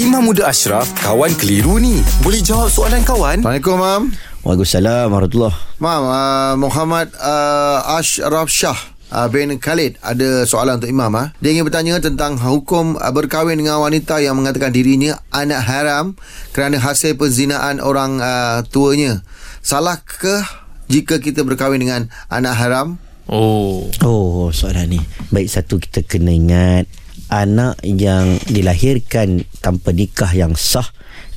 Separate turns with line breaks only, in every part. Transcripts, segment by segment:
Imam Muda Ashraf, kawan keliru ni. Boleh jawab soalan kawan?
Assalamualaikum, Mam.
Waalaikumsalam warahmatullahi
Mam, uh, Muhammad uh, Ashraf Shah uh, bin Khalid ada soalan untuk Imam. Uh. Dia ingin bertanya tentang hukum uh, berkahwin dengan wanita yang mengatakan dirinya anak haram kerana hasil perzinaan orang uh, tuanya. Salahkah jika kita berkahwin dengan anak haram?
Oh.
Oh soalan ni Baik satu kita kena ingat Anak yang dilahirkan tanpa nikah yang sah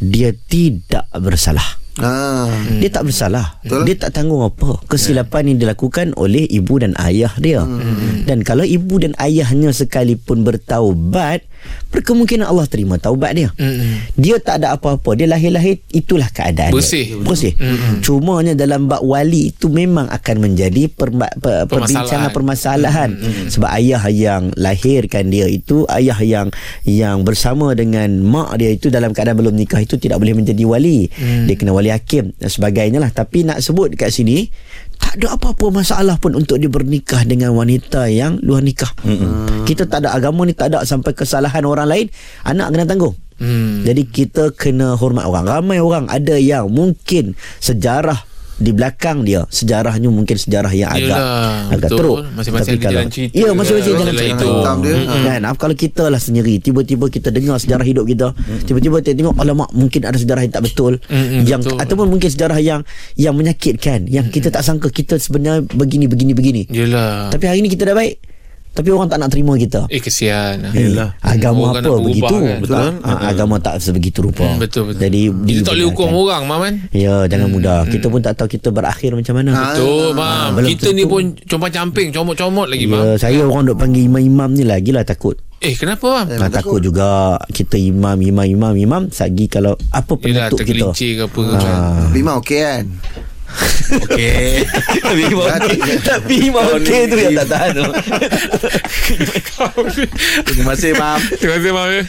Dia tidak bersalah
Ah.
Dia tak bersalah
Betul.
Dia tak tanggung apa Kesilapan yang dilakukan oleh ibu dan ayah dia hmm. Dan kalau ibu dan ayahnya sekalipun bertaubat Berkemungkinan Allah terima taubat dia.
Mm-mm.
Dia tak ada apa-apa. Dia lahir-lahir Itulah keadaan
Bersih.
dia. Bersih.
Mm-mm.
Cumanya dalam bab wali itu Memang akan menjadi perma, per, Perbincangan permasalahan. Sebab ayah yang lahirkan dia itu Ayah yang yang bersama dengan mak dia itu Dalam keadaan belum nikah itu Tidak boleh menjadi wali. Dia kena wali hakim dan sebagainya lah. Tapi nak sebut dekat sini tak ada apa-apa masalah pun untuk dia bernikah dengan wanita yang luar nikah. Mm-hmm. Kita tak ada agama ni tak ada sampai kesalahan orang lain anak kena tanggung.
Hmm.
Jadi kita kena hormat orang. Ramai orang ada yang mungkin sejarah di belakang dia sejarahnya mungkin sejarah yang agak
Yelah,
agak
betul.
teruk.
Masing-masing
Tapi kalau-
jalan cerita
Ya, masing-masing jalan cerita.
itu.
Dia.
Mm-mm. Kan apa kalau kita lah sendiri tiba-tiba kita dengar sejarah hidup kita, tiba-tiba kita tengok alamak mungkin ada sejarah yang tak betul
Mm-mm,
yang
betul.
ataupun mungkin sejarah yang yang menyakitkan yang kita tak sangka kita sebenarnya begini begini begini.
Yelah.
Tapi hari ni kita dah baik. Tapi orang tak nak terima kita.
Eh kesian.
Eh, agama
Orang
apa
berubah
begitu
kan?
betul ha, agama tak sebegitu rupa
Hmm, betul betul.
jadi
kita tak boleh hukum
dibenarkan.
orang, Maman.
ya jangan mudah kita pun tak tahu kita berakhir macam mana
Betul, Mam.
belum
Kita ni pun compang camping, comot-comot lagi,
ya,
Mam.
saya orang duk panggil imam-imam ni lagi lah takut
Eh, kenapa, Mam?
Ha, takut juga kita imam imam imam imam sagi kalau apa
Yelah,
penutup kita
tergelincir ke apa ke
Ha.
kan.
Tapi Mam okey kan?
Okey.
tapi imam tapi imam okey tu yang tak tahan tu
Terima kasih, Mam.
Terima kasih, Mam.